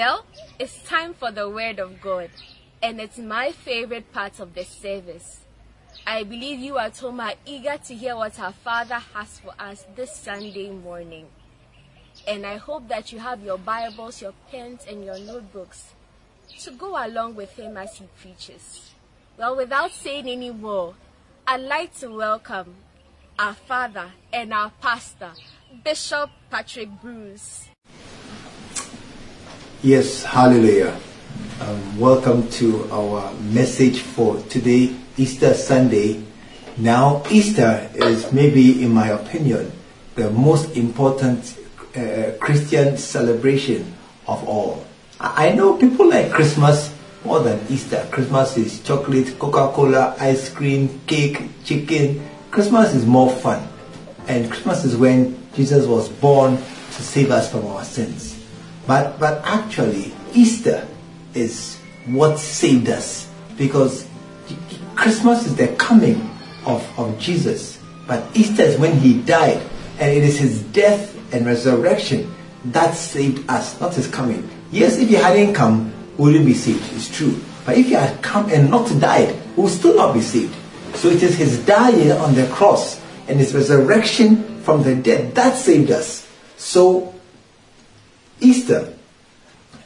Well, it's time for the Word of God, and it's my favorite part of the service. I believe you at home are eager to hear what our Father has for us this Sunday morning. And I hope that you have your Bibles, your pens, and your notebooks to go along with Him as He preaches. Well, without saying any more, I'd like to welcome our Father and our Pastor, Bishop Patrick Bruce. Yes, hallelujah. Um, welcome to our message for today, Easter Sunday. Now, Easter is maybe, in my opinion, the most important uh, Christian celebration of all. I know people like Christmas more than Easter. Christmas is chocolate, Coca Cola, ice cream, cake, chicken. Christmas is more fun. And Christmas is when Jesus was born to save us from our sins. But, but actually, Easter is what saved us because Christmas is the coming of, of Jesus. But Easter is when he died, and it is his death and resurrection that saved us, not his coming. Yes, if he hadn't come, we wouldn't be saved. It's true. But if he had come and not died, we would still not be saved. So it is his dying on the cross and his resurrection from the dead that saved us. So Easter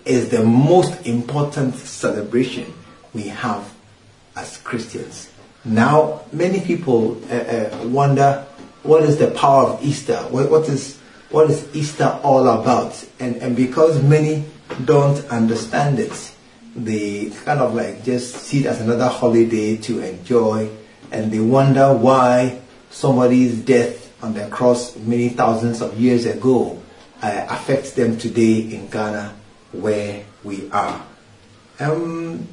is the most important celebration we have as Christians. Now, many people uh, uh, wonder what is the power of Easter? What, what is what is Easter all about? And and because many don't understand it, they kind of like just see it as another holiday to enjoy, and they wonder why somebody's death on the cross many thousands of years ago uh, affects them today in Ghana, where we are. Um,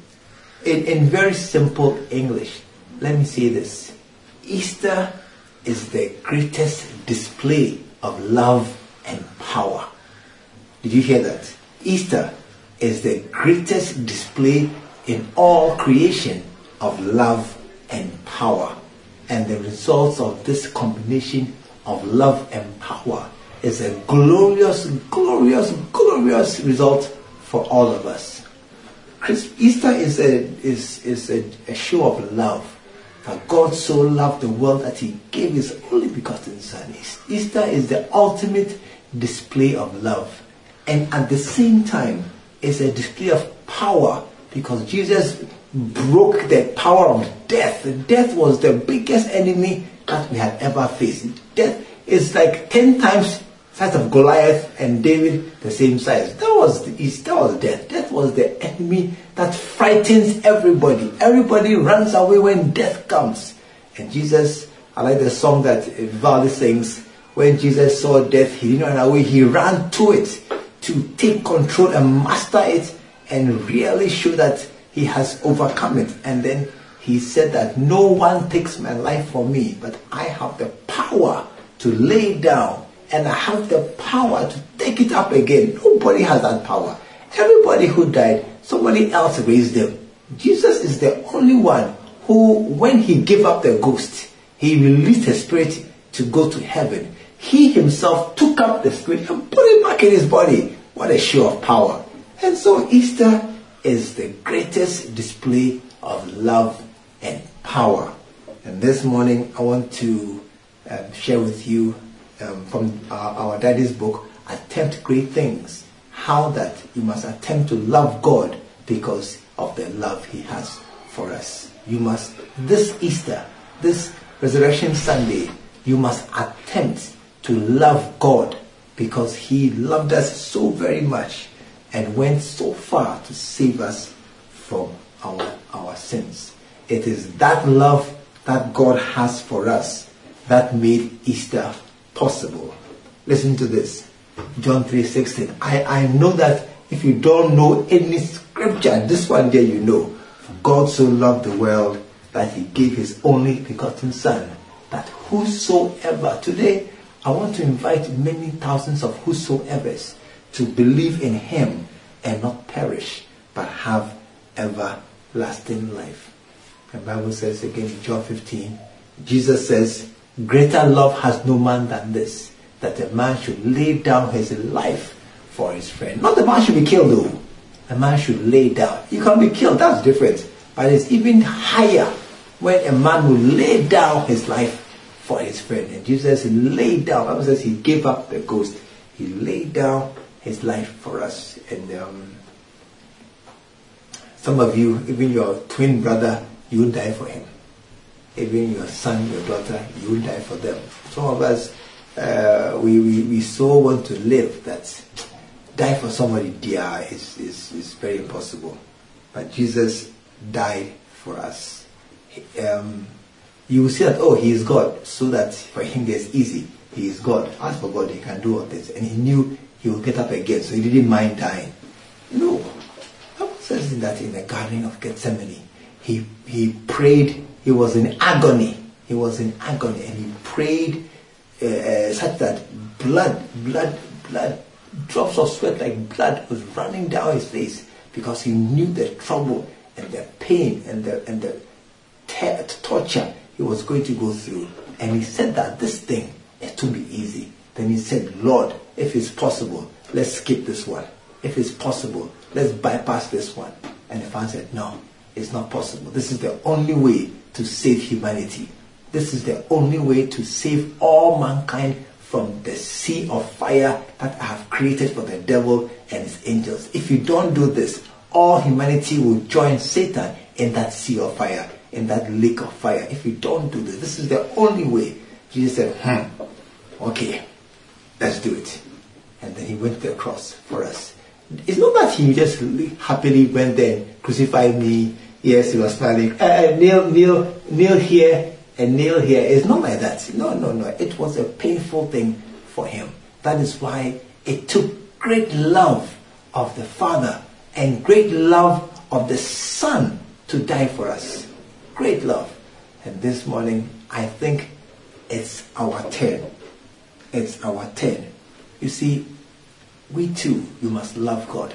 in, in very simple English, let me say this Easter is the greatest display of love and power. Did you hear that? Easter is the greatest display in all creation of love and power. And the results of this combination of love and power is a glorious, glorious, glorious result for all of us. Christ, Easter is a is is a, a show of love. That God so loved the world that He gave His only begotten Son. Easter is the ultimate display of love, and at the same time, it's a display of power because Jesus broke the power of death. Death was the biggest enemy that we had ever faced. Death is like ten times size of Goliath and David the same size. That was the that was death. Death was the enemy that frightens everybody. Everybody runs away when death comes. And Jesus, I like the song that Vivaldi sings, when Jesus saw death, he didn't run away, he ran to it to take control and master it and really show that he has overcome it. And then he said that no one takes my life from me, but I have the power to lay down and I have the power to take it up again. Nobody has that power. Everybody who died, somebody else raised them. Jesus is the only one who, when he gave up the ghost, he released the spirit to go to heaven. He himself took up the spirit and put it back in his body. What a show of power. And so Easter is the greatest display of love and power. And this morning I want to um, share with you um, from our, our daddy's book, Attempt Great Things. How that you must attempt to love God because of the love He has for us. You must, this Easter, this Resurrection Sunday, you must attempt to love God because He loved us so very much and went so far to save us from our, our sins. It is that love that God has for us that made Easter possible. Listen to this. John 3:16. I, I know that If you don't know any scripture, this one there you know. God so loved the world that he gave his only begotten Son, that whosoever, today I want to invite many thousands of whosoevers to believe in him and not perish, but have everlasting life. The Bible says again in John 15, Jesus says, Greater love has no man than this, that a man should lay down his life for his friend. Not the man should be killed though. A man should lay down. You can be killed, that's different. But it's even higher when a man will lay down his life for his friend. And Jesus laid down, Bible says he gave up the ghost. He laid down his life for us. And um, some of you, even your twin brother, you die for him. Even your son, your daughter, you will die for them. Some of us, uh, we, we, we so want to live that die for somebody dear is, is, is very impossible. But Jesus died for us. Um, you will see that, oh, he is God, so that for him it's easy. He is God. As for God, he can do all this. And he knew he would get up again, so he didn't mind dying. No. Bible says that in the Garden of Gethsemane, he, he prayed, he was in agony. He was in agony, and he prayed uh, uh, such that blood, blood, blood, drops of sweat like blood was running down his face because he knew the trouble and the pain and the, and the torture he was going to go through. And he said that this thing is to be easy. Then he said, Lord, if it's possible, let's skip this one. If it's possible, let's bypass this one. And the father said, No, it's not possible. This is the only way to save humanity. This is the only way to save all mankind from the sea of fire that I have created for the devil and his angels. If you don't do this, all humanity will join Satan in that sea of fire in that lake of fire. If you don't do this, this is the only way. Jesus said, hmm, okay, let's do it. And then he went to the cross for us. It's not that he just happily went there and crucified me. Yes, he was smiling. Uh, uh, kneel, kneel, kneel here and kneel here. It's not like that. No, no, no. It was a painful thing for him. That is why it took great love of the Father and great love of the Son to die for us great love. And this morning, I think it's our turn. It's our turn. You see, we too, you must love God.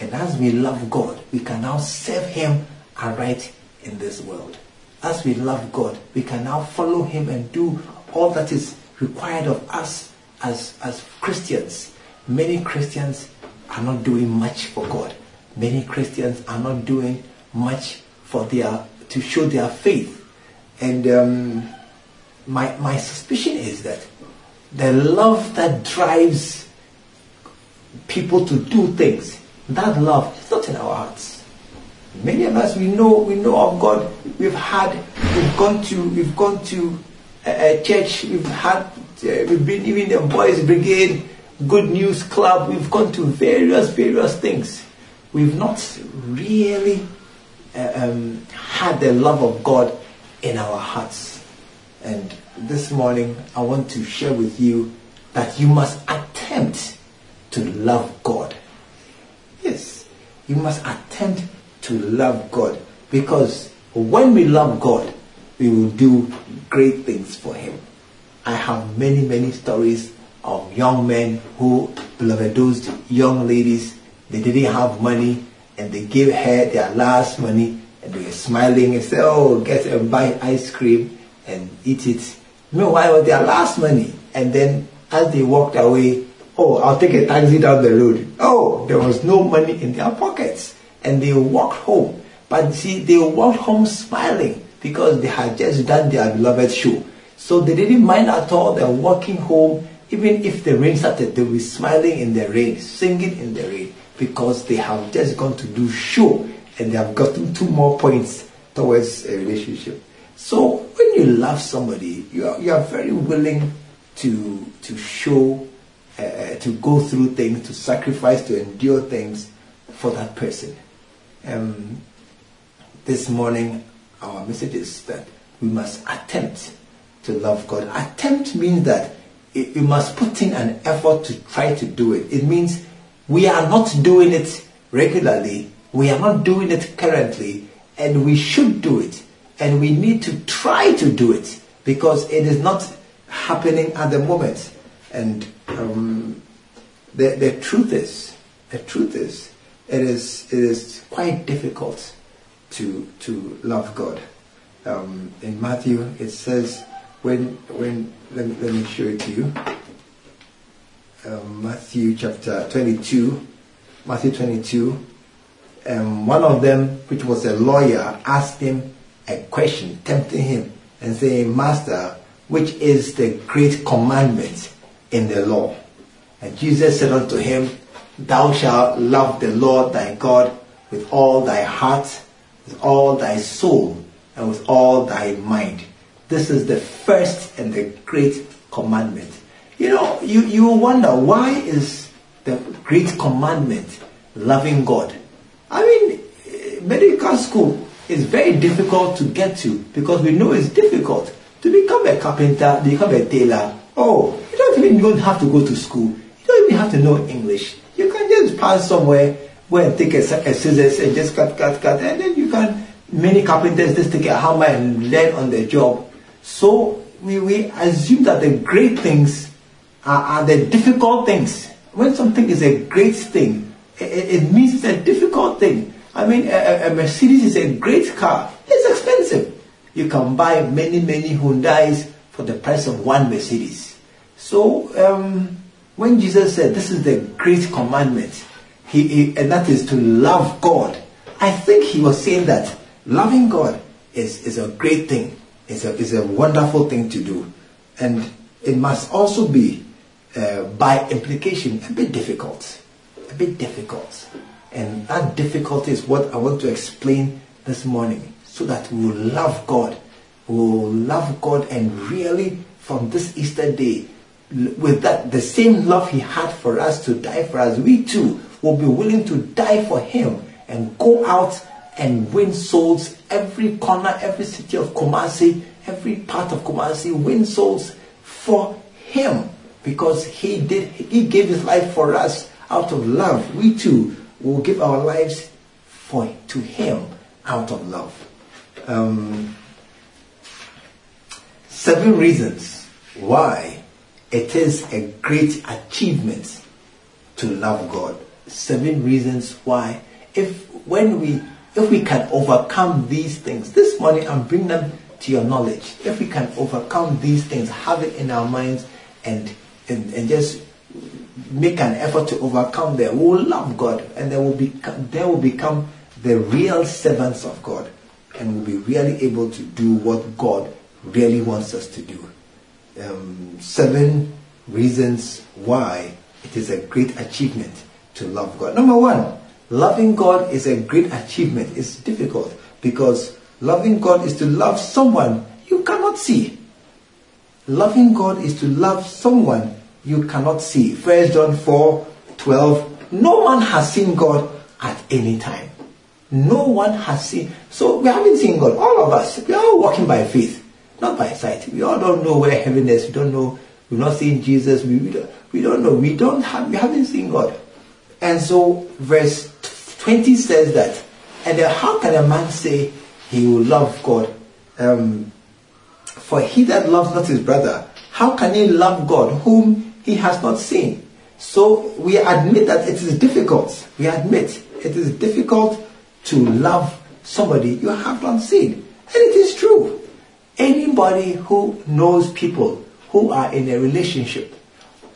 And as we love God, we can now serve Him aright in this world. As we love God, we can now follow Him and do all that is required of us as, as Christians. Many Christians are not doing much for God. Many Christians are not doing much for their to show their faith. And um, my, my suspicion is that the love that drives people to do things, that love is not in our hearts. Many of us, we know, we know of God. We've had, we've gone to, we've gone to a, a church. We've had, uh, we've been even the boys' brigade, good news club. We've gone to various, various things. We've not really uh, um, had the love of God in our hearts. And this morning, I want to share with you that you must attempt to love God. Yes, you must attempt to love God because when we love God, we will do great things for Him. I have many, many stories of young men who, beloved, those young ladies, they didn't have money and they gave her their last money and they were smiling and said, oh, get and buy ice cream and eat it. Meanwhile, with their last money, and then as they walked away, oh, I'll take a taxi down the road. Oh, there was no money in their pockets. And they walked home. But see, they walked home smiling because they had just done their beloved show. So they didn't mind at all. They're walking home. Even if the rain started, they were smiling in the rain, singing in the rain because they have just gone to do show and they have gotten two more points towards a relationship. So when you love somebody, you are, you are very willing to to show, uh, uh, to go through things, to sacrifice, to endure things for that person. Um, this morning, our message is that we must attempt to love God. Attempt means that you must put in an effort to try to do it. It means We are not doing it regularly. We are not doing it currently, and we should do it. And we need to try to do it because it is not happening at the moment. And um, the, the truth is, the truth is, it is, it is quite difficult to, to love God. Um, in Matthew, it says, when, when let, me, let me show it to you. Um, Matthew chapter 22, Matthew 22, um, one of them, which was a lawyer, asked him a question, tempting him and saying, Master, which is the great commandment in the law? And Jesus said unto him, Thou shalt love the Lord thy God with all thy heart, with all thy soul, and with all thy mind. This is the first and the great commandment. You know, you, you wonder why is the great commandment loving God? I mean, medical school is very difficult to get to because we know it's difficult to become a carpenter, to become a tailor. Oh, you don't even you don't have to go to school. You don't even have to know English. Just pass somewhere, and take a, a scissors and just cut, cut, cut, and then you can. Many carpenters just take a hammer and learn on the job. So we, we assume that the great things are, are the difficult things. When something is a great thing, it, it means it's a difficult thing. I mean, a, a, Mercedes is a great car. It's expensive. You can buy many, many Hyundais for the price of one Mercedes. So, um, when Jesus said, This is the great commandment, he, he, and that is to love God, I think he was saying that loving God is, is a great thing, it's a, it's a wonderful thing to do. And it must also be, uh, by implication, a bit difficult. A bit difficult. And that difficulty is what I want to explain this morning so that we will love God. We will love God and really, from this Easter day, with that the same love he had for us to die for us, we too will be willing to die for him and go out and win souls every corner, every city of Kumasi, every part of Kumasi, win souls for him because he did he gave his life for us out of love. We too will give our lives for to him out of love. Um, seven reasons why it is a great achievement to love God. Seven reasons why. If when we if we can overcome these things, this morning I'm bringing them to your knowledge. If we can overcome these things, have it in our minds, and and, and just make an effort to overcome them, we will love God, and they will become they will become the real servants of God, and will be really able to do what God really wants us to do um, seven reasons why it is a great achievement to love God. Number one, loving God is a great achievement. It's difficult because loving God is to love someone you cannot see. Loving God is to love someone you cannot see. First John 4 12. No one has seen God at any time. No one has seen. So we haven't seen God. All of us, we are walking by faith not by sight. We all don't know where heaven is. We don't know. We've not seen Jesus. We, we, don't, we don't know. We don't have. We haven't seen God. And so, verse 20 says that. And then how can a man say he will love God? Um, for he that loves not his brother, how can he love God whom he has not seen? So we admit that it is difficult. We admit it is difficult to love somebody you have not seen. And it is true. Anybody who knows people who are in a relationship,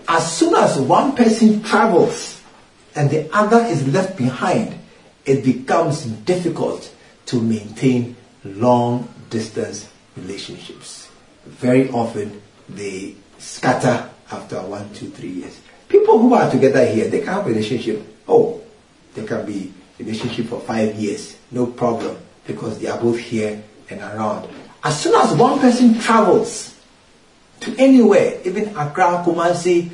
as soon as one person travels and the other is left behind, it becomes difficult to maintain long distance relationships. Very often they scatter after one, two, three years. People who are together here, they can have a relationship. Oh, they can be a relationship for five years, no problem, because they are both here and around. As soon as one person travels to anywhere, even Accra, Kumasi,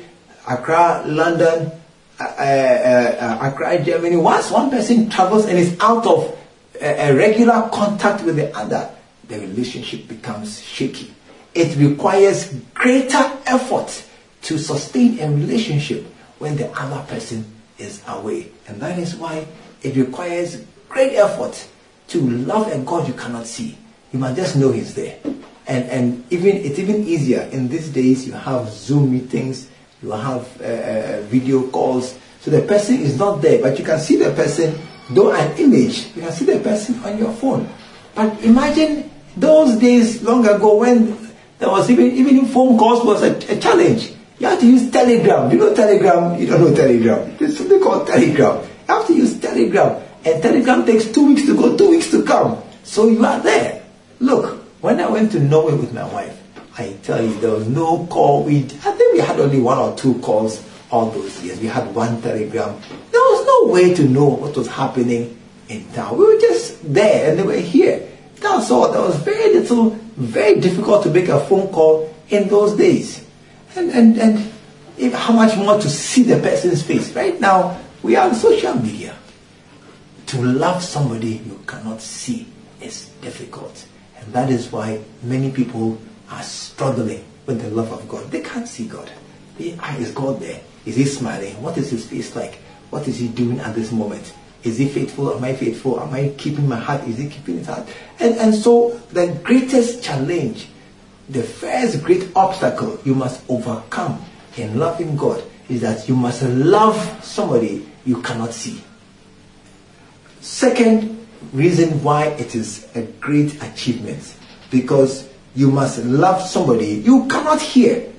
Accra, London, uh, uh, uh, Accra, Germany, once one person travels and is out of a, regular contact with the other, the relationship becomes shaky. It requires greater effort to sustain a relationship when the other person is away. And that is why it requires great effort to love a God you cannot see. You must just know He's there. And, and even it's even easier in these days. You have Zoom meetings, you have uh, uh, video calls. So the person is not there, but you can see the person, though an image, you can see the person on your phone. But imagine those days long ago when there was even even phone calls was a, a challenge. You have to use Telegram. You know Telegram? You don't know Telegram. There's something called Telegram. You have to use Telegram. And Telegram takes two weeks to go, two weeks to come. So you are there. Look, when I went to Norway with my wife, I tell you, there was no call. We, I think we had only one or two calls all those years. We had one telegram. There was no way to know what was happening in town. We were just there and they were here. That's all. There was very little, very difficult to make a phone call in those days. And, and, and if, how much more to see the person's face. Right now, we are on social media. To love somebody you cannot see is difficult. And that is why many people are struggling with the love of God. They can't see God. Is God there? Is he smiling? What is his face like? What is he doing at this moment? Is he faithful? Am I faithful? Am I keeping my heart? Is he keeping his heart? And, and so the greatest challenge, the first great obstacle you must overcome in loving God is that you must love somebody you cannot see. Second reason why it is a great achievement because you must love somebody you cannot hear.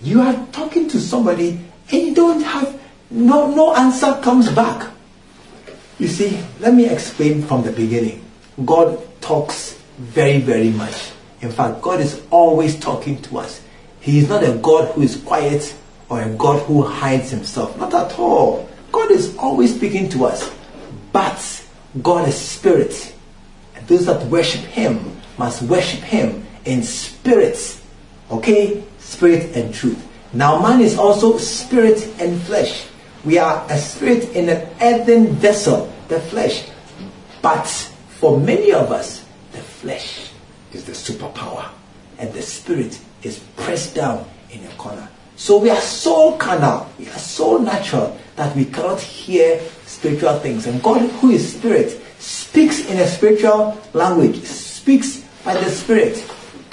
You are talking to somebody and you don't have no no answer comes back. You see, let me explain from the beginning. God talks very, very much. In fact, God is always talking to us. He is not a God who is quiet or a God who hides himself. Not at all. God is always speaking to us. But God is spirit. And those that worship him must worship him in spirit. Okay? Spirit and truth. Now man is also spirit and flesh. We are a spirit in an earthen vessel, the flesh. But for many of us, the flesh is the superpower. And the spirit is pressed down in a corner. So we are so carnal, we are so natural that we cannot hear spiritual things. And God, who is spirit, speaks in a spiritual language, speaks by the spirit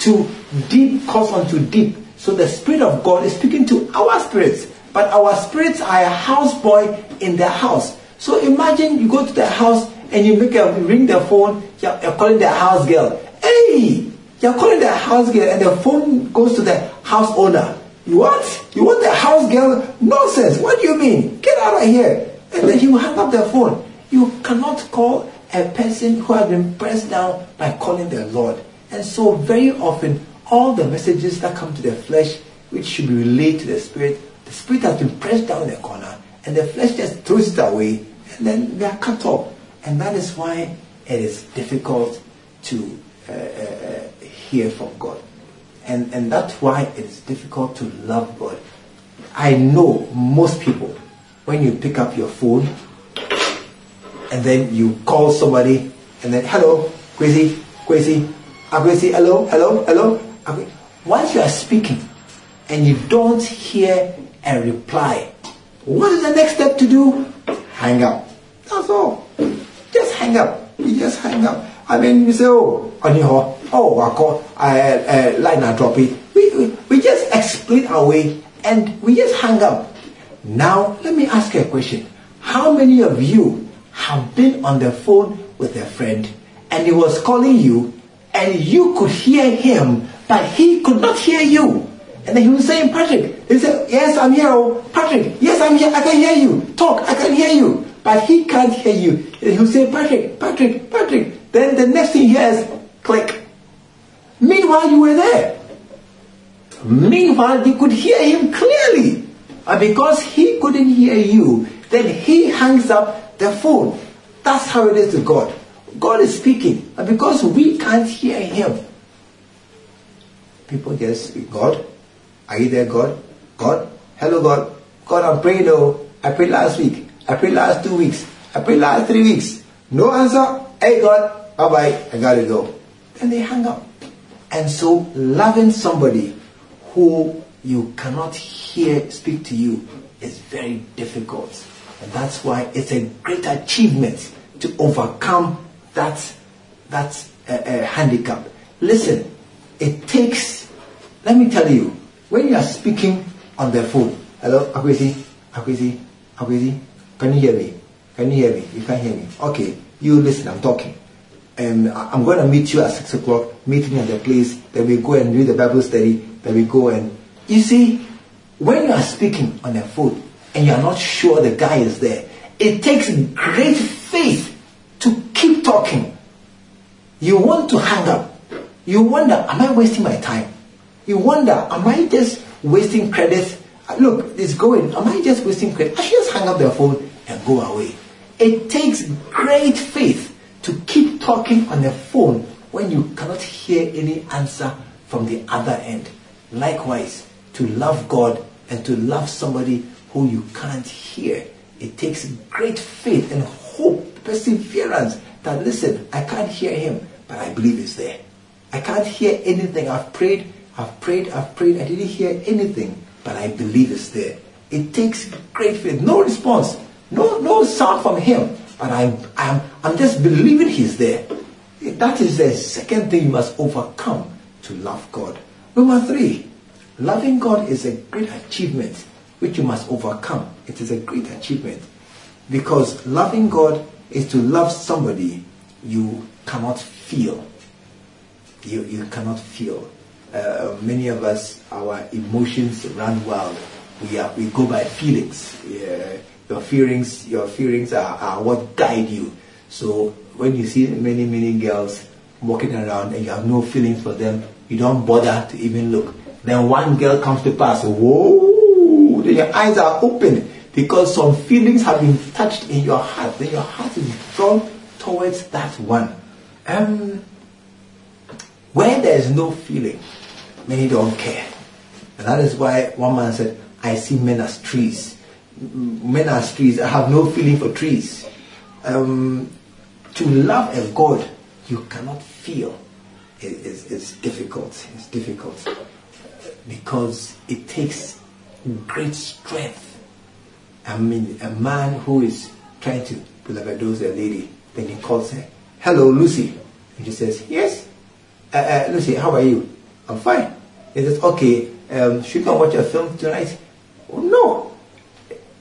to deep calls unto deep. So the spirit of God is speaking to our spirits, but our spirits are a houseboy in the house. So imagine you go to the house and you make a ring the phone, you're, calling the house girl. Hey, you're calling the house girl and the phone goes to the house owner. You what? You want the house girl? Nonsense. What do you mean? Get out of here. And then he will hang up the phone. You cannot call a person who has been pressed down by calling the Lord. And so very often, all the messages that come to the flesh, which should be relayed to the spirit, the spirit has been pressed down in the corner, and the flesh just throws it away, and then they are cut off. And that is why it is difficult to uh, uh hear from God. And, and that's why it is difficult to love God. I know most people, when you pick up your phone and then you call somebody and then, hello, Crazy, Crazy, Crazy, hello, hello, hello. Once you are speaking and you don't hear a reply, what is the next step to do? Hang up. That's all. Just hang up. You just hang up. I mean, you say, oh, your, oh, I call, I, uh, line I drop it. We, we, we just explain our way and we just hang up. Now, let me ask you a question. How many of you have been on the phone with a friend and he was calling you and you could hear him, but he could not hear you? And then he was saying, Patrick, he said, yes, I'm here. Oh, Patrick, yes, I'm here. I can hear you. Talk, I can hear you. But he can't hear you. And he will say, Patrick, Patrick, Patrick. Then the next thing he hears, click. Meanwhile, you were there. Meanwhile, you could hear him clearly. And because he couldn't hear you, then he hangs up the phone. That's how it is to God. God is speaking. And because we can't hear him, people just, God, are you there, God? God? Hello, God. God, I'm praying, though. I prayed last week. I prayed last two weeks. I prayed last three weeks. No answer. Hey, God, Bye bye, I gotta go. Then they hang up. And so loving somebody who you cannot hear speak to you is very difficult. And that's why it's a great achievement to overcome that, that uh, uh, handicap. Listen, it takes, let me tell you, when you are speaking on the phone, hello, Akwesi, Akwesi, Akwesi, can you hear me? Can you hear me? You can't hear me. Okay, you listen, I'm talking. And I'm going to meet you at 6 o'clock, meet me at the place, then we go and do the Bible study, then we go and, you see, when you are speaking on the phone and you are not sure the guy is there, it takes great faith to keep talking. You want to hang up. You wonder, am I wasting my time? You wonder, am I just wasting credit? Uh, look, it's going. Am I just wasting credit? I should just hang up the phone and go away. It takes great faith to keep talking on the phone when you cannot hear any answer from the other end. Likewise, to love God and to love somebody who you can't hear. It takes great faith and hope, perseverance that listen, I can't hear him, but I believe he's there. I can't hear anything. I've prayed, I've prayed, I've prayed. I didn't hear anything, but I believe it's there. It takes great faith. No response. No, no sound from him. But I'm, I'm, I'm just believing he's there. That is the second thing you must overcome to love God. Number three, loving God is a great achievement which you must overcome. It is a great achievement because loving God is to love somebody you cannot feel. You, you cannot feel. Uh, many of us, our emotions run wild. We, are, we go by feelings. Yeah. Your feelings, your feelings are, are what guide you. So when you see many, many girls walking around and you have no feelings for them, you don't bother to even look. Then one girl comes to pass, whoa, then your eyes are open because some feelings have been touched in your heart. Then your heart is drawn towards that one. Um, where there is no feeling, many don't care. And that is why one man said, I see men as trees. Men as trees. I have no feeling for trees. Um, to love a God you cannot feel is, is difficult. It's difficult because it takes great strength. I mean, a man who is trying to those a lady, then he calls her, "Hello, Lucy," and she says, "Yes, uh, uh, Lucy, how are you? I'm fine." He says, "Okay, um, should we go watch a film tonight?" Oh, no.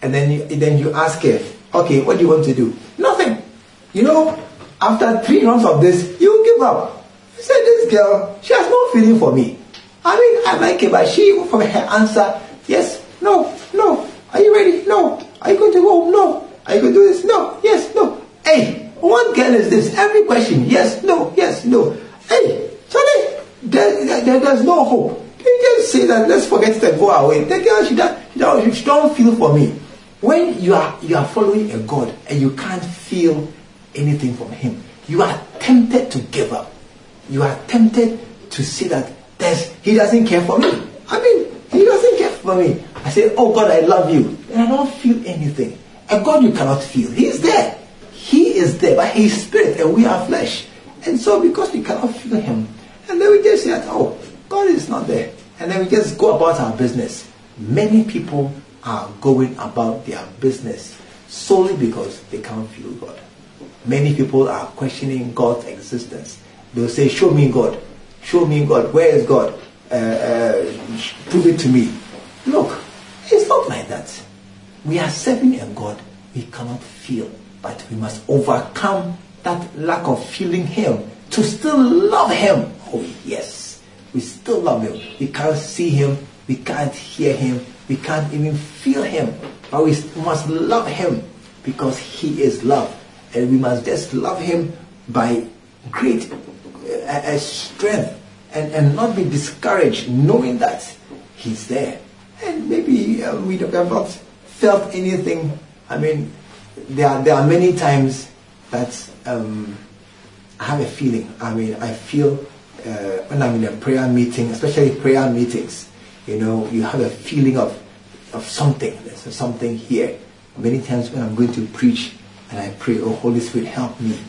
And then you, then you ask her, "Okay, what do you want to do?" Nothing. You know, after three rounds of this, you give up. You say, this girl, she has no feeling for me. I mean, I like her, but she, from her answer, yes, no, no. Are you ready? No. Are you going to go? No. Are you going to do this? No. Yes, no. Hey, what girl is this? Every question, yes, no, yes, no. Hey, Charlie, there, there, there's no hope. You just say that, let's forget it and go away. The girl, she, she, she don't feel for me. When you are, you are following a God and you can't feel anything from Him, you are tempted to give up. You are tempted to see that He doesn't care for me. I mean, He doesn't care for me. I say, Oh God, I love you. And I don't feel anything. A God you cannot feel. He's there. He is there, but He's spirit and we are flesh. And so because we cannot feel Him, and then we just say, Oh, God is not there. And then we just go about our business. Many people are going about their business solely because they can't feel God. Many people are questioning God's existence. They'll say, Show me God. Show me God. Where is God? Uh, uh, prove it to me. Look, it's not like that. We are serving a God we cannot feel, but we must overcome that lack of feeling Him to still love Him. Oh, yes. We still love Him. We can't see Him. We can't hear Him. We can't even feel Him. But we must love Him because He is love and we must just love him by great uh, strength and, and not be discouraged knowing that he's there. And maybe uh, we have not felt anything. I mean, there are, there are many times that um, I have a feeling. I mean, I feel uh, when I'm in a prayer meeting, especially prayer meetings, you know, you have a feeling of, of something. There's something here. Many times when I'm going to preach, and I pray, oh Holy Spirit, help me.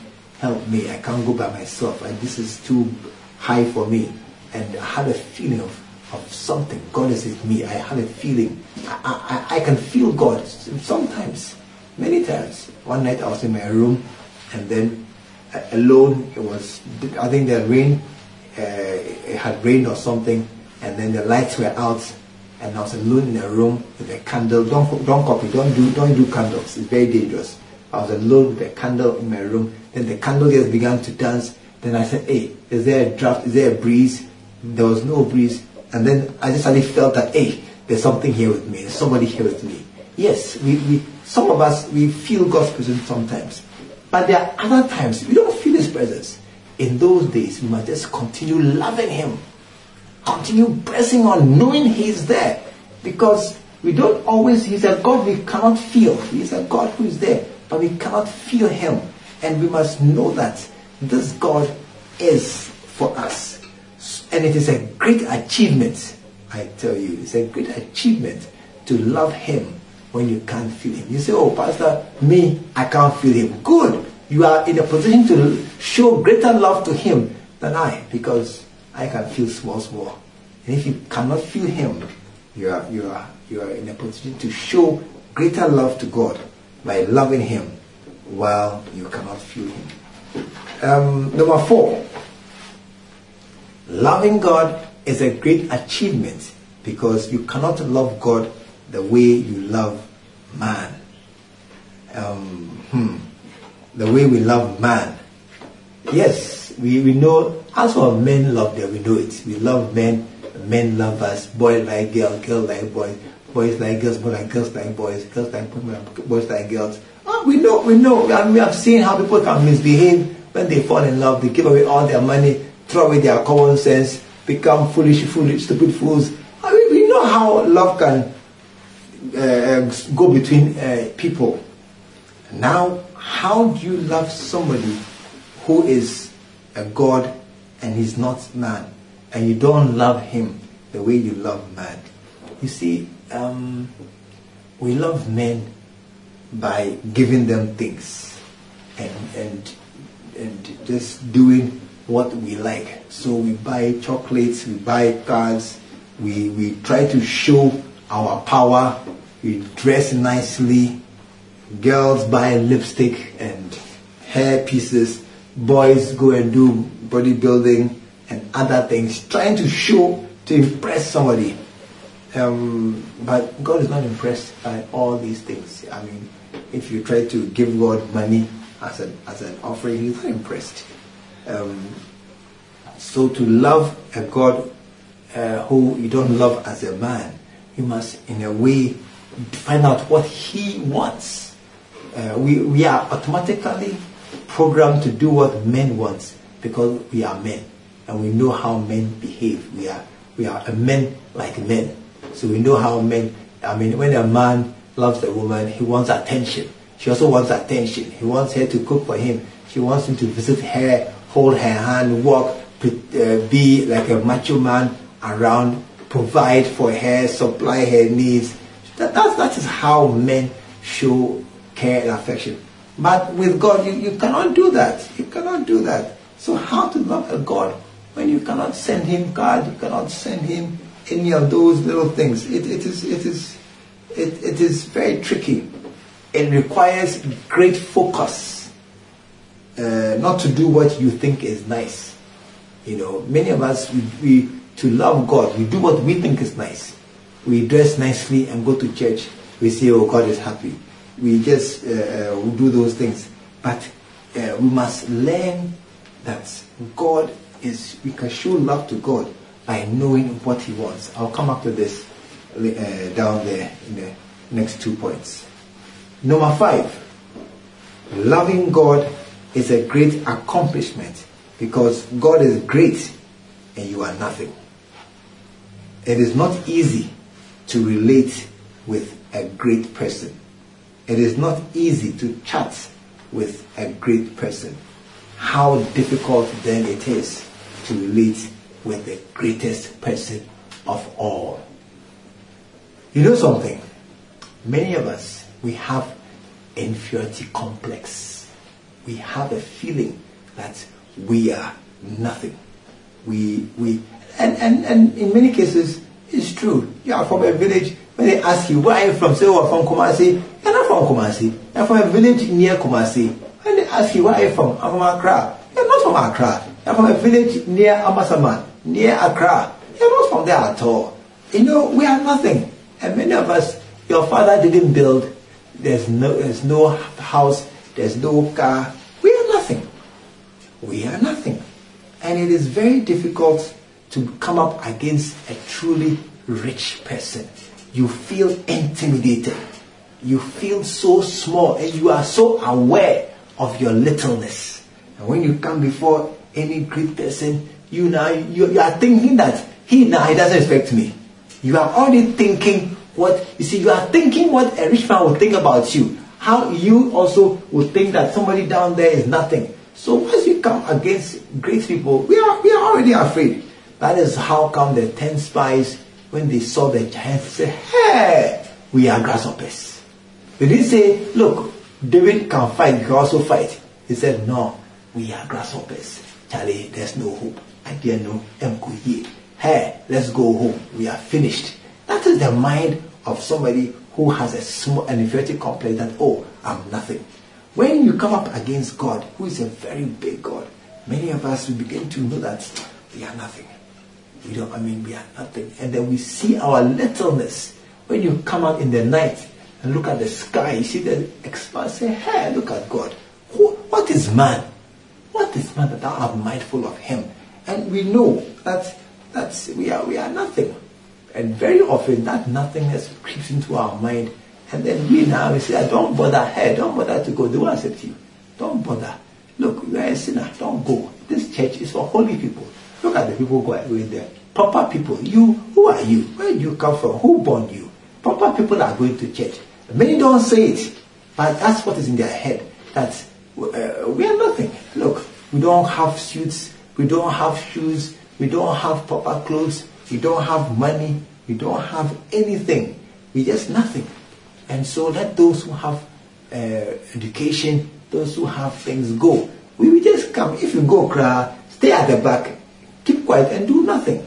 Help me. I can't go by myself. And this is too high for me. And I had a feeling of, of something. God is with me. I had a feeling. I, I, I can feel God sometimes. Many times. One night I was in my room and then uh, alone, it was, I think the rain, uh, it had rained or something, and then the lights were out, and I was alone in a room with a candle. Don't, don't copy, don't do, don't do candles, it's very dangerous. I was alone with a candle in my room, then the candle just began to dance. Then I said, hey, is there a draft, is there a breeze? There was no breeze. And then I just suddenly felt that, hey, there's something here with me, there's somebody here with me. Yes, we, we, some of us, we feel God's presence sometimes. But there are other times we don't feel His presence. In those days, we must just continue loving Him. Continue pressing on, knowing He's there. Because we don't always, He's a God we cannot feel. He's a God who is there, but we cannot feel Him. And we must know that this God is for us. And it is a great achievement, I tell you. It's a great achievement to love Him when you can't feel him. You say, oh, Pastor, me, I can't feel him. Good. You are in a position to show greater love to him than I because I can feel small, small. And if you cannot feel him, you are, you are, you are in a position to show greater love to God by loving him while you cannot feel him. Um, number four, loving God is a great achievement because you cannot love God the way you love man. Um, hmm, the way we love man. Yes, we, we know, as for men love them, we know it. We love men, men love us, boy like girl, girl like boy, boys like girls, boys like girls like boys, girls like boys like girls. Oh, we know, we know, and we have seen how people can misbehave when they fall in love. They give away all their money, throw away their common sense, become foolish, foolish, stupid fools. I mean, we know how love can uh, go between uh, people. Now, how do you love somebody who is a God and he's not man, and you don't love him the way you love man? You see, um, we love men by giving them things and and and just doing what we like. So we buy chocolates, we buy cars, we we try to show our power we dress nicely. Girls buy lipstick and hair pieces. Boys go and do bodybuilding and other things, trying to show, to impress somebody. Um, but God is not impressed by all these things. I mean, if you try to give God money as an, as an offering, He's not impressed. Um, so to love a God uh, who you don't love as a man, you must, in a way, find out what he wants. Uh, we, we are automatically programmed to do what men want because we are men and we know how men behave. We are, we are men like men. So we know how men, I mean, when a man loves a woman, he wants attention. She also wants attention. He wants her to cook for him. She wants him to visit her, hold her hand, walk, uh, be like a macho man around, provide for her, supply her needs that, that is how men show care and affection. But with God, you, you cannot do that. You cannot do that. So how to love a God when you cannot send him God, you cannot send him any of those little things. It, it is it is it, it is very tricky. It requires great focus, uh, not to do what you think is nice. You know, many of us we, we to love God, we do what we think is nice we dress nicely and go to church, we say, oh, God is happy. We just uh, uh, do those things. But uh, we must learn that God is, we can show love to God by knowing what He wants. I'll come up to this uh, down there in the next two points. Number five, loving God is a great accomplishment because God is great and you are nothing. It is not easy to relate with a great person. It is not easy to chat with a great person. How difficult then it is to relate with the greatest person of all. You know something? Many of us, we have inferiority complex. We have a feeling that we are nothing. We, we, and, and, and in many cases, it's true. You are from a village, When they ask you, where are you from? Say, oh, from Kumasi. You're not from Kumasi. You're from a village near Kumasi. When they ask you, where are you from? I'm from Accra. You're not from Accra. You're from a village near Amasaman, near Accra. You're not from there at all. You know, we are nothing. And many of us, your father didn't build. There's no, there's no house. There's no car. We are nothing. We are nothing. And it is very difficult to come up against a truly rich person. You feel intimidated. You feel so small and you are so aware of your littleness. And when you come before any great person, you now you, you are thinking that he now he doesn't respect me. You are already thinking what you see, you are thinking what a rich man would think about you. How you also would think that somebody down there is nothing. So once you come against great people, we are we are already afraid. That is how come the ten spies, when they saw the giants, said, Hey, we are grasshoppers. They didn't say, Look, David can fight, you can also fight. He said, No, we are grasshoppers. Charlie, there's no hope. Know Mkuye. Hey, let's go home. We are finished. That is the mind of somebody who has a small an inferiority complex that, oh, I'm nothing. When you come up against God, who is a very big God, many of us will begin to know that we are nothing. We don't, I mean, we are nothing. And then we see our littleness. When you come out in the night and look at the sky, you see the expanse, say, hey, look at God. Who, what is man? What is man that thou art mindful of him? And we know that that's, we, are, we are nothing. And very often that nothingness creeps into our mind. And then we now we say, don't bother hey, don't bother to go. They will accept you. Don't bother. Look, you are a sinner. Don't go. This church is for holy people. Look at the people who are going there. Proper people. You, who are you? Where do you come from? Who born you? Proper people are going to church. Many don't say it, but that's what is in their head. That uh, we are nothing. Look, we don't have suits. We don't have shoes. We don't have proper clothes. We don't have money. We don't have anything. We just nothing. And so let those who have uh, education, those who have things go. We will just come. If you go cry, stay at the back, keep quiet and do nothing.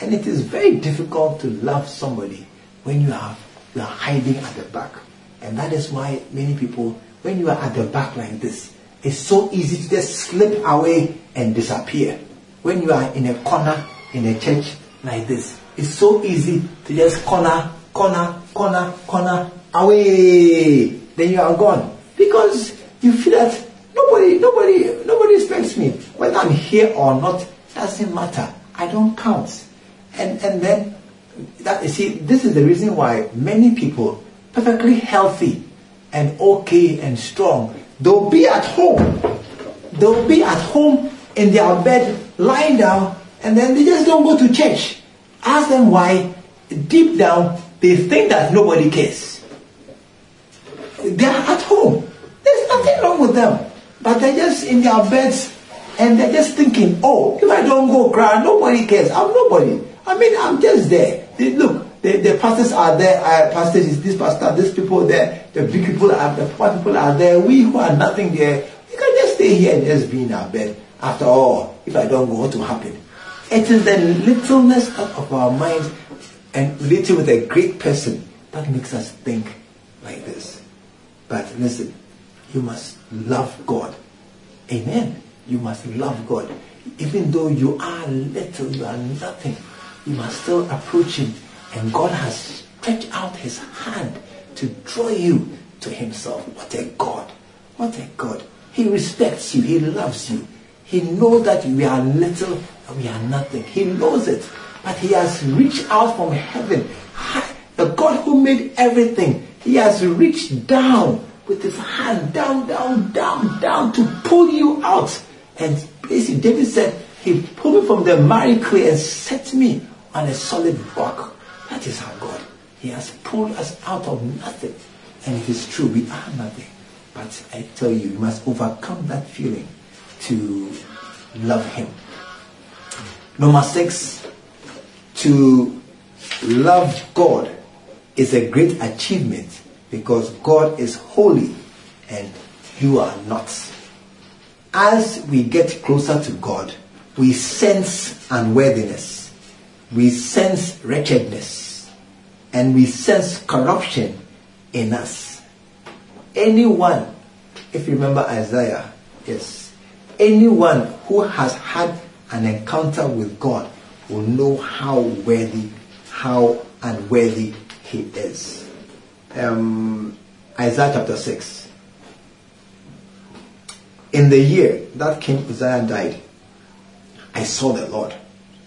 And it is very difficult to love somebody when you are, you are hiding at the back. And that is why many people, when you are at the back like this, it's so easy to just slip away and disappear. When you are in a corner in a church like this, it's so easy to just corner, corner, corner, corner, away. Then you are gone. Because you feel that nobody, nobody, nobody expects me. Whether I'm here or not, doesn't matter. I don't count. And, and then, that, you see, this is the reason why many people, perfectly healthy and okay and strong, they'll be at home. They'll be at home in their bed, lying down, and then they just don't go to church. Ask them why. Deep down, they think that nobody cares. They are at home. There's nothing wrong with them. But they're just in their beds and they're just thinking, oh, if I don't go cry, nobody cares. I'm nobody. I mean, I'm just there. They, look, the, the pastors are there. Uh, pastors is this pastor, these people there. The big people are, the poor people are there. We who are nothing there, we can just stay here and just be in our bed. After all, if I don't go, what will happen? It is the littleness of our minds and related with a great person that makes us think like this. But listen, you must love God. Amen. You must love God. Even though you are little, you are nothing, you must still approach Him. And God has stretched out His hand to draw you to Himself. What a God. What a God. He respects you. He loves you. He knows that we are little and we are nothing. He knows it. But He has reached out from heaven. The God who made everything, He has reached down with His hand down, down, down, down to pull you out and basically, David said, He pulled me from the miry clay and set me on a solid rock. That is our God. He has pulled us out of nothing. And it is true, we are nothing. But I tell you, you must overcome that feeling to love Him. Number six, to love God is a great achievement because God is holy and you are not as we get closer to God, we sense unworthiness, we sense wretchedness, and we sense corruption in us. Anyone, if you remember Isaiah, yes, anyone who has had an encounter with God will know how worthy, how unworthy he is. Um, Isaiah chapter 6. In the year that King Uzziah died, I saw the Lord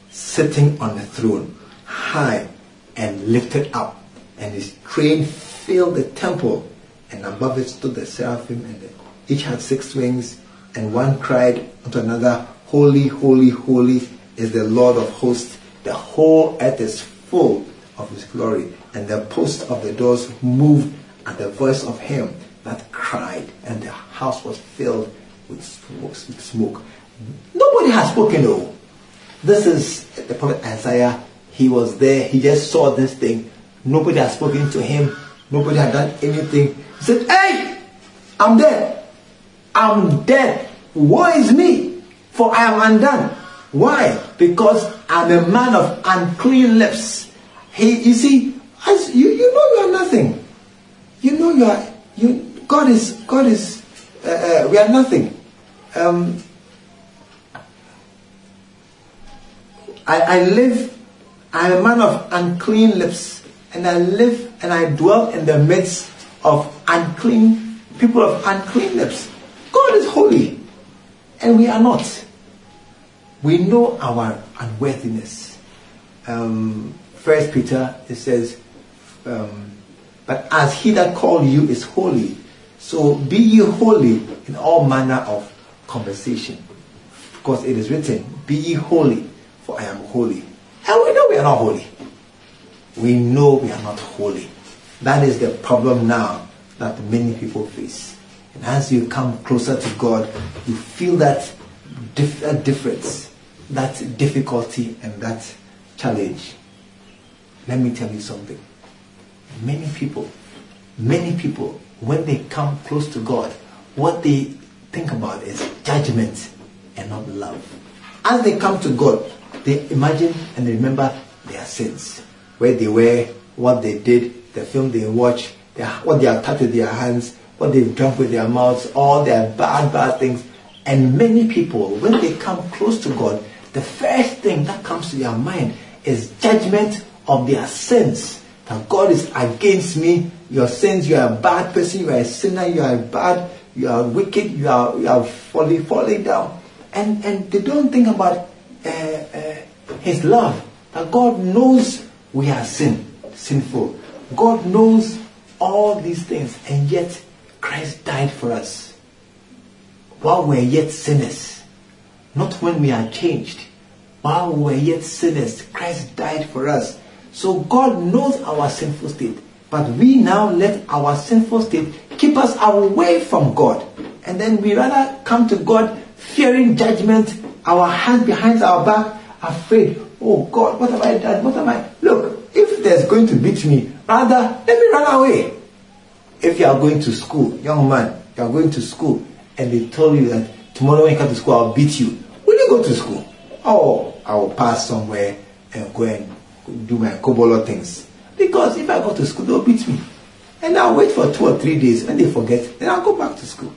sitting on the throne, high and lifted up, and his train filled the temple, and above it stood the seraphim, and each had six wings, and one cried unto another, Holy, holy, holy is the Lord of hosts. The whole earth is full of his glory. And the posts of the doors moved at the voice of him that cried, and the house was filled. With smoke. Nobody has spoken, though. This is the prophet Isaiah. He was there. He just saw this thing. Nobody has spoken to him. Nobody had done anything. He said, Hey, I'm dead. I'm dead. Woe is me, for I am undone. Why? Because I'm a man of unclean lips. He, you see, as you, you know you are nothing. You know you are, you, God is, God is, uh, uh, we are nothing. Um, I, I live, I am a man of unclean lips, and I live and I dwell in the midst of unclean people of unclean lips. God is holy, and we are not. We know our unworthiness. Um, First Peter, it says, um, But as he that called you is holy, so be ye holy in all manner of conversation. Because it is written, Be ye holy, for I am holy. And we know we are not holy. We know we are not holy. That is the problem now that many people face. And as you come closer to God, you feel that, dif- that difference, that difficulty, and that challenge. Let me tell you something. Many people, many people, when they come close to God, what they think about is judgment and not love. As they come to God, they imagine and remember their sins, where they were, what they did, the film they watched, their, what they have touched with their hands, what they've drunk with their mouths, all their bad, bad things. And many people, when they come close to God, the first thing that comes to their mind is judgment of their sins. That God is against me. Your sins, you are a bad person, you are a sinner, you are bad, you are wicked, you are you are falling falling down. And and they don't think about his love. That God knows we are sin, sinful. God knows all these things, and yet Christ died for us while we are yet sinners. Not when we are changed. While we are yet sinners, Christ died for us. So God knows our sinful state. But we now let our sinful state keep us away from God. And then we rather come to God fearing judgment, our hands behind our back, afraid. Oh God, what have I done? What am I? Look, if there's going to beat me, rather let me run away. If you are going to school, young man, you are going to school, and they told you that tomorrow when you come to school, I'll beat you. Will you go to school? Oh, I will pass somewhere and go and do my cobolo things. Because if I go to school, they'll beat me. And I'll wait for two or three days. When they forget, then I'll go back to school.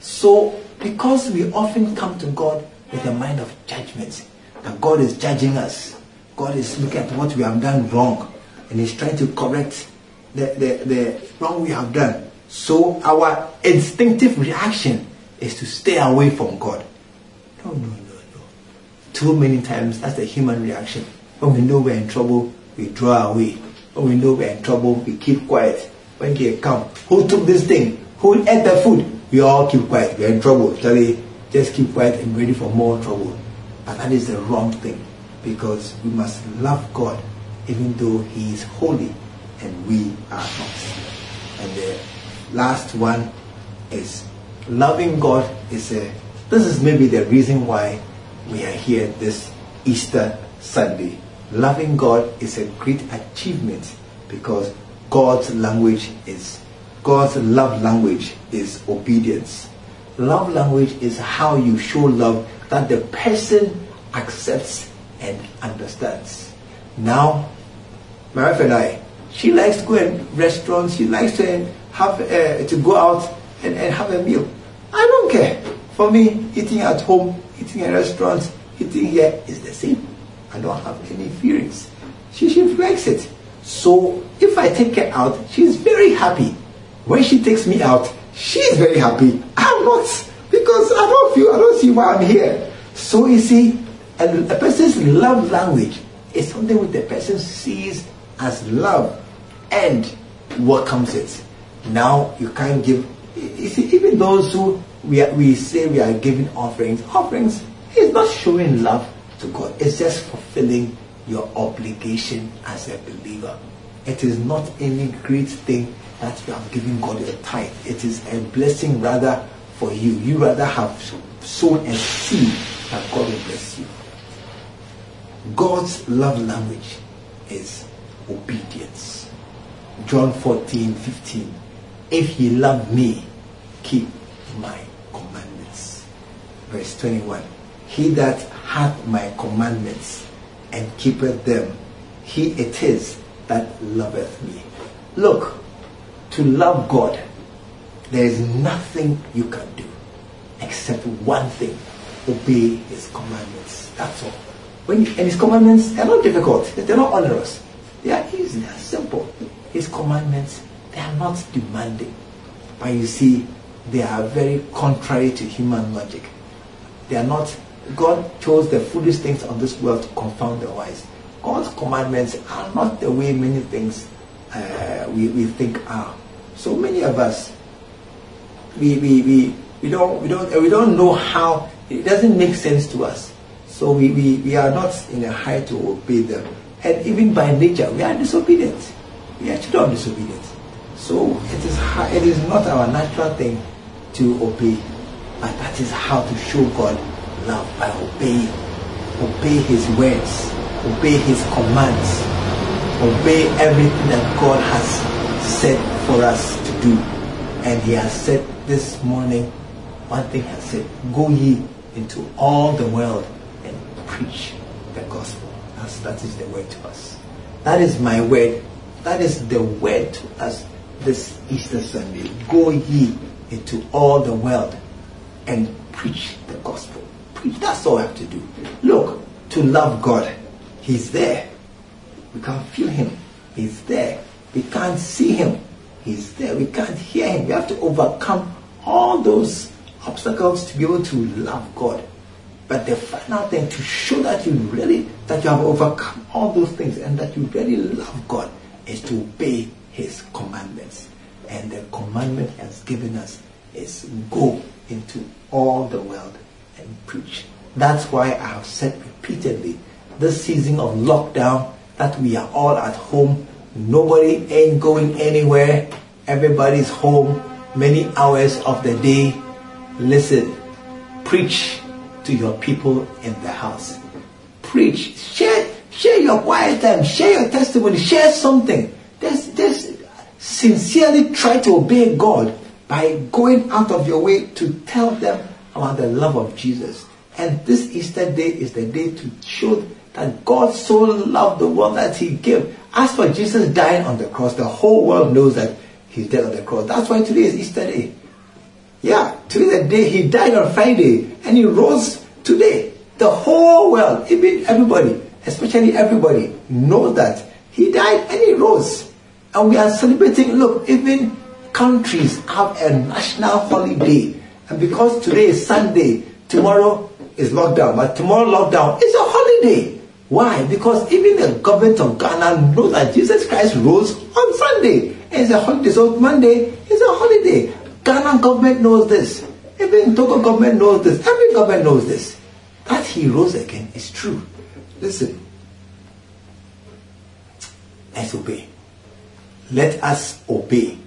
So, because we often come to God with a mind of judgment, that God is judging us, God is looking at what we have done wrong, and He's trying to correct the, the, the wrong we have done. So, our instinctive reaction is to stay away from God. No, no, no, no. Too many times, that's the human reaction. When we know we're in trouble, we draw away. When we know we're in trouble, we keep quiet. When they come, who took this thing? Who ate the food? We all keep quiet. We're in trouble. Charlie, just keep quiet and ready for more trouble. But that is the wrong thing because we must love God even though He is holy and we are not. And the last one is loving God is a this is maybe the reason why we are here this Easter Sunday. Loving God is a great achievement because God's language is God's love language is obedience. Love language is how you show love that the person accepts and understands. Now, my wife and I, She likes to go in restaurants. She likes to have uh, to go out and, and have a meal. I don't care. For me, eating at home, eating in restaurants, eating here is the same. I don't have any feelings. She, she likes it. So if I take her out, she's very happy. When she takes me out, she's very happy. I'm not because I don't feel I don't see why I'm here. So you see, a, a person's love language is something which the person sees as love and welcomes it. Now you can't give. You see, even those who we are, we say we are giving offerings, offerings is not showing love to God. It's just fulfilling your obligation as a believer. It is not any great thing that you are giving God a tithe. It is a blessing rather for you. You rather have sown a seed that God will bless you. God's love language is obedience. John 14, 15. If ye love me, keep my commandments. Verse 21. He that hath my commandments and keepeth them, he it is that loveth me. Look, to love God, there is nothing you can do except one thing obey his commandments. That's all. When and his commandments, they're not difficult, they're not onerous. They are easy, they are simple. His commandments, they are not demanding. But you see, they are very contrary to human logic. They are not, God chose the foolish things of this world to confound the wise. God's commandments are not the way many things uh, we, we think are. So many of us, we, we, we, we, don't, we, don't, we don't know how, it doesn't make sense to us. So we, we, we are not in a hurry to obey them. And even by nature, we are disobedient. We are children of disobedience. So it is, it is not our natural thing to obey. But that is how to show God love by obeying. Obey His words. Obey His commands. Obey everything that God has said for us to do. And He has said this morning, one thing has said, Go ye into all the world and preach the gospel. That's, that is the word to us. That is my word. That is the word to us this Easter Sunday. Go ye into all the world and preach the gospel. Preach. That's all I have to do. Look, to love God, He's there. We can't feel Him. He's there. We can't see Him. He's there. We can't hear Him. We have to overcome all those obstacles to be able to love God. But the final thing to show that you really that you have overcome all those things and that you really love God is to obey His commandments. And the commandment He has given us is go into all the world and preach. That's why I have said repeatedly this season of lockdown that we are all at home. Nobody ain't going anywhere. Everybody's home many hours of the day. Listen, preach to your people in the house. Preach. Share, share your quiet time. Share your testimony. Share something. Just, just sincerely try to obey God by going out of your way to tell them about the love of Jesus. And this Easter day is the day to show that God so loved the world that He gave. As for Jesus dying on the cross, the whole world knows that He's dead on the cross. That's why today is Easter day. Yeah, today is the day He died on Friday and He rose today. The whole world, even everybody, especially everybody, knows that He died and He rose. And we are celebrating, look, even countries have a national holiday. And because today is Sunday, tomorrow is lockdown, but tomorrow lockdown is a holiday. Why? Because even the government of Ghana knows that Jesus Christ rose on Sunday. It's a holiday. So Monday is a holiday. Ghana government knows this. Even Togo government knows this. Every government knows this. That he rose again is true. Listen. Let's obey. Let us obey.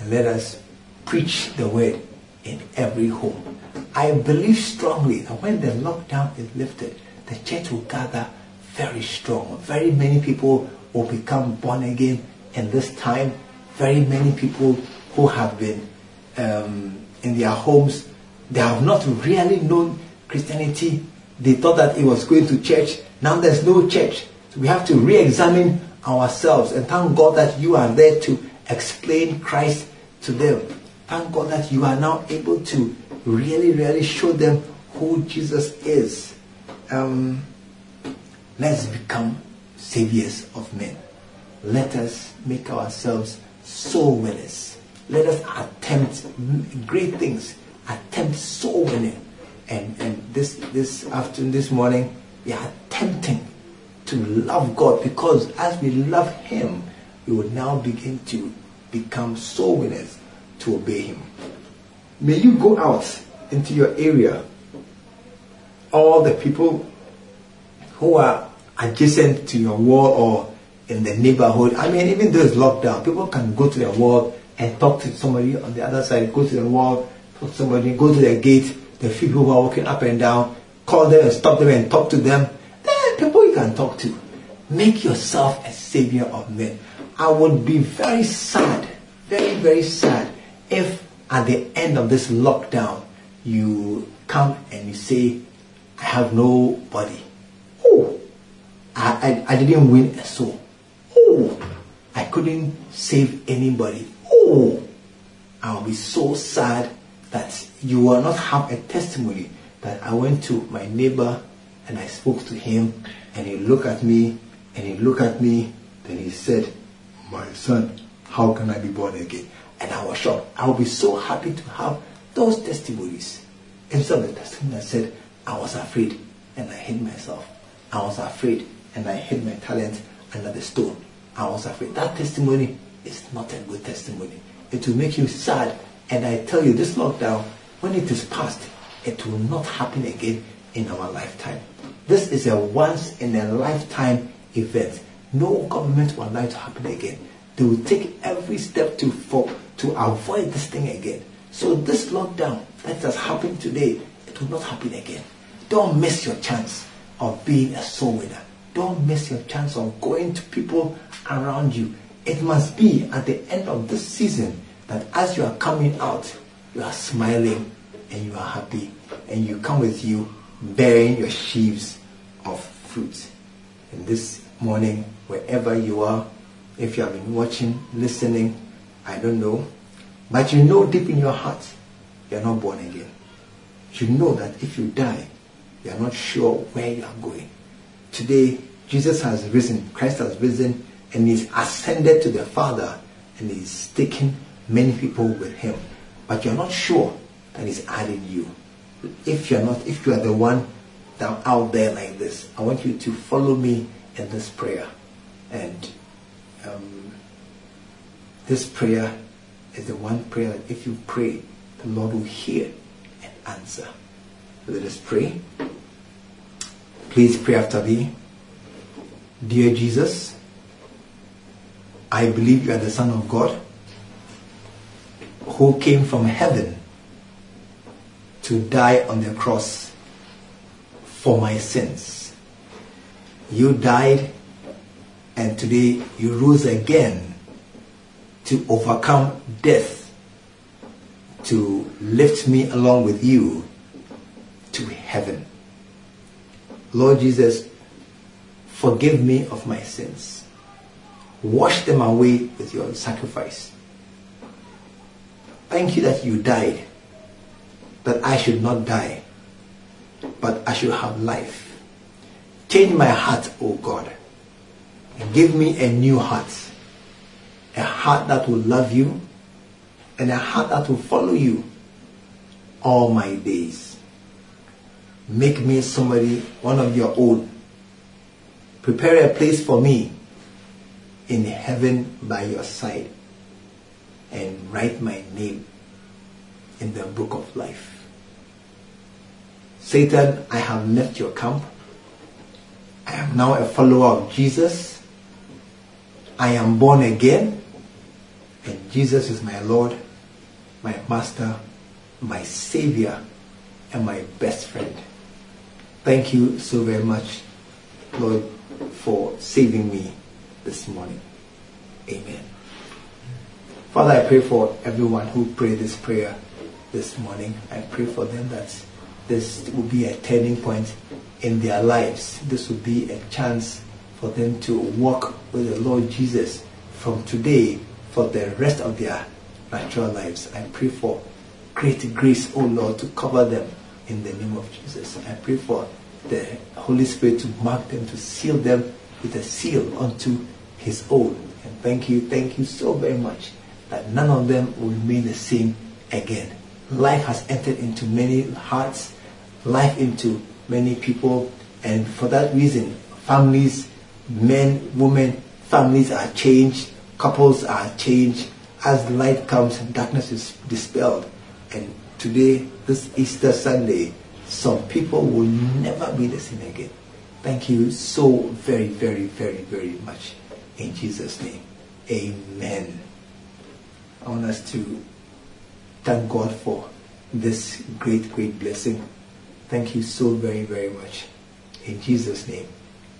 And let us preach the word in every home. I believe strongly that when the lockdown is lifted, the church will gather very strong. Very many people will become born again in this time. Very many people who have been um, in their homes, they have not really known Christianity. They thought that it was going to church. Now there's no church. So we have to re-examine ourselves. And thank God that you are there to explain Christ to them. Thank God that you are now able to really, really show them who Jesus is. Um, let's become saviors of men. Let us make ourselves soul winners. Let us attempt great things, attempt soul winning. And, and this, this afternoon, this morning, we are attempting to love God because as we love Him, we will now begin to become soul winners to obey Him. May you go out into your area. All the people who are adjacent to your wall or in the neighborhood. I mean, even though it's locked down, people can go to their wall and talk to somebody on the other side. Go to the wall, talk to somebody, go to their gate. The people who are walking up and down, call them and stop them and talk to them. There are people you can talk to. Make yourself a savior of men. I would be very sad, very, very sad if at the end of this lockdown you come and you say, I have nobody. Oh, I, I, I didn't win a soul. Oh, I couldn't save anybody. Oh, I'll be so sad that you will not have a testimony that I went to my neighbor and I spoke to him and he looked at me and he looked at me then he said, my son, how can I be born again? And I was shocked. I will be so happy to have those testimonies. Instead of the testimony that said, I was afraid and I hid myself. I was afraid and I hid my talent under the stone. I was afraid. That testimony is not a good testimony. It will make you sad. And I tell you, this lockdown, when it is past, it will not happen again in our lifetime. This is a once in a lifetime event. No government will allow it to happen again. They will take every step to for, to avoid this thing again. So this lockdown that has happened today, it will not happen again. Don't miss your chance of being a soul winner. Don't miss your chance of going to people around you. It must be at the end of this season that as you are coming out, you are smiling and you are happy and you come with you bearing your sheaves of fruit. And this morning, wherever you are, if you have been watching, listening, I don't know, but you know deep in your heart, you are not born again. You know that if you die, you are not sure where you are going. Today, Jesus has risen, Christ has risen, and he's ascended to the Father, and he's taken many people with him. But you're not sure that he's adding you. If you're not, if you are the one that out there like this, I want you to follow me in this prayer. And um, this prayer is the one prayer that if you pray, the Lord will hear and answer. Let us pray. Please pray after me. Dear Jesus, I believe you are the Son of God who came from heaven to die on the cross for my sins. You died and today you rose again to overcome death, to lift me along with you to heaven. Lord Jesus, forgive me of my sins. Wash them away with your sacrifice. Thank you that you died, that I should not die, but I should have life. Change my heart, O God, and give me a new heart, a heart that will love you, and a heart that will follow you all my days. Make me somebody, one of your own. Prepare a place for me in heaven by your side and write my name in the book of life. Satan, I have left your camp. I am now a follower of Jesus. I am born again. And Jesus is my Lord, my Master, my Savior, and my best friend. Thank you so very much, Lord, for saving me this morning. Amen. Father, I pray for everyone who prayed this prayer this morning. I pray for them that this will be a turning point in their lives. This will be a chance for them to walk with the Lord Jesus from today for the rest of their natural lives. I pray for great grace, O Lord, to cover them in the name of Jesus. I pray for the Holy Spirit to mark them, to seal them with a seal unto His own. And thank you, thank you so very much that none of them will remain the same again. Life has entered into many hearts, life into many people, and for that reason, families, men, women, families are changed, couples are changed. As light comes, darkness is dispelled. And today, this Easter Sunday, some people will never be the same again. Thank you so very, very, very, very much. In Jesus' name. Amen. I want us to thank God for this great, great blessing. Thank you so very, very much. In Jesus' name.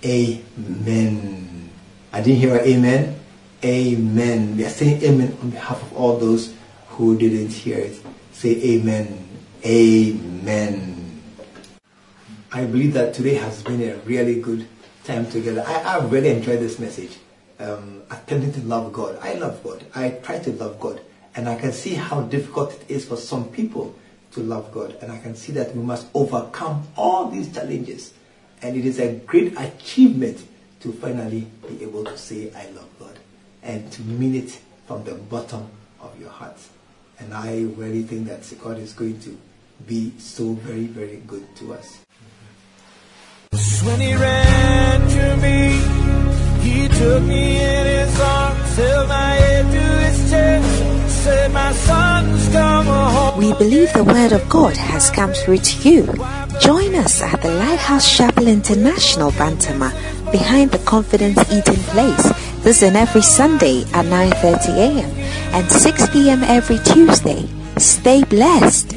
Amen. I didn't hear amen. Amen. We are saying amen on behalf of all those who didn't hear it. Say amen. Amen. I believe that today has been a really good time together. I, I really enjoyed this message. Um, attempting to love God. I love God. I try to love God. And I can see how difficult it is for some people to love God. And I can see that we must overcome all these challenges. And it is a great achievement to finally be able to say, I love God. And to mean it from the bottom of your heart. And I really think that God is going to be so very, very good to us. When he ran to me, he took me in his arms, held my head to his chest, said, My son's come home. We believe the Word of God has come through to you. Join us at the Lighthouse Chapel International Bantama behind the Confidence Eating Place. This is every Sunday at 9.30 a.m. and 6 p.m. every Tuesday. Stay blessed.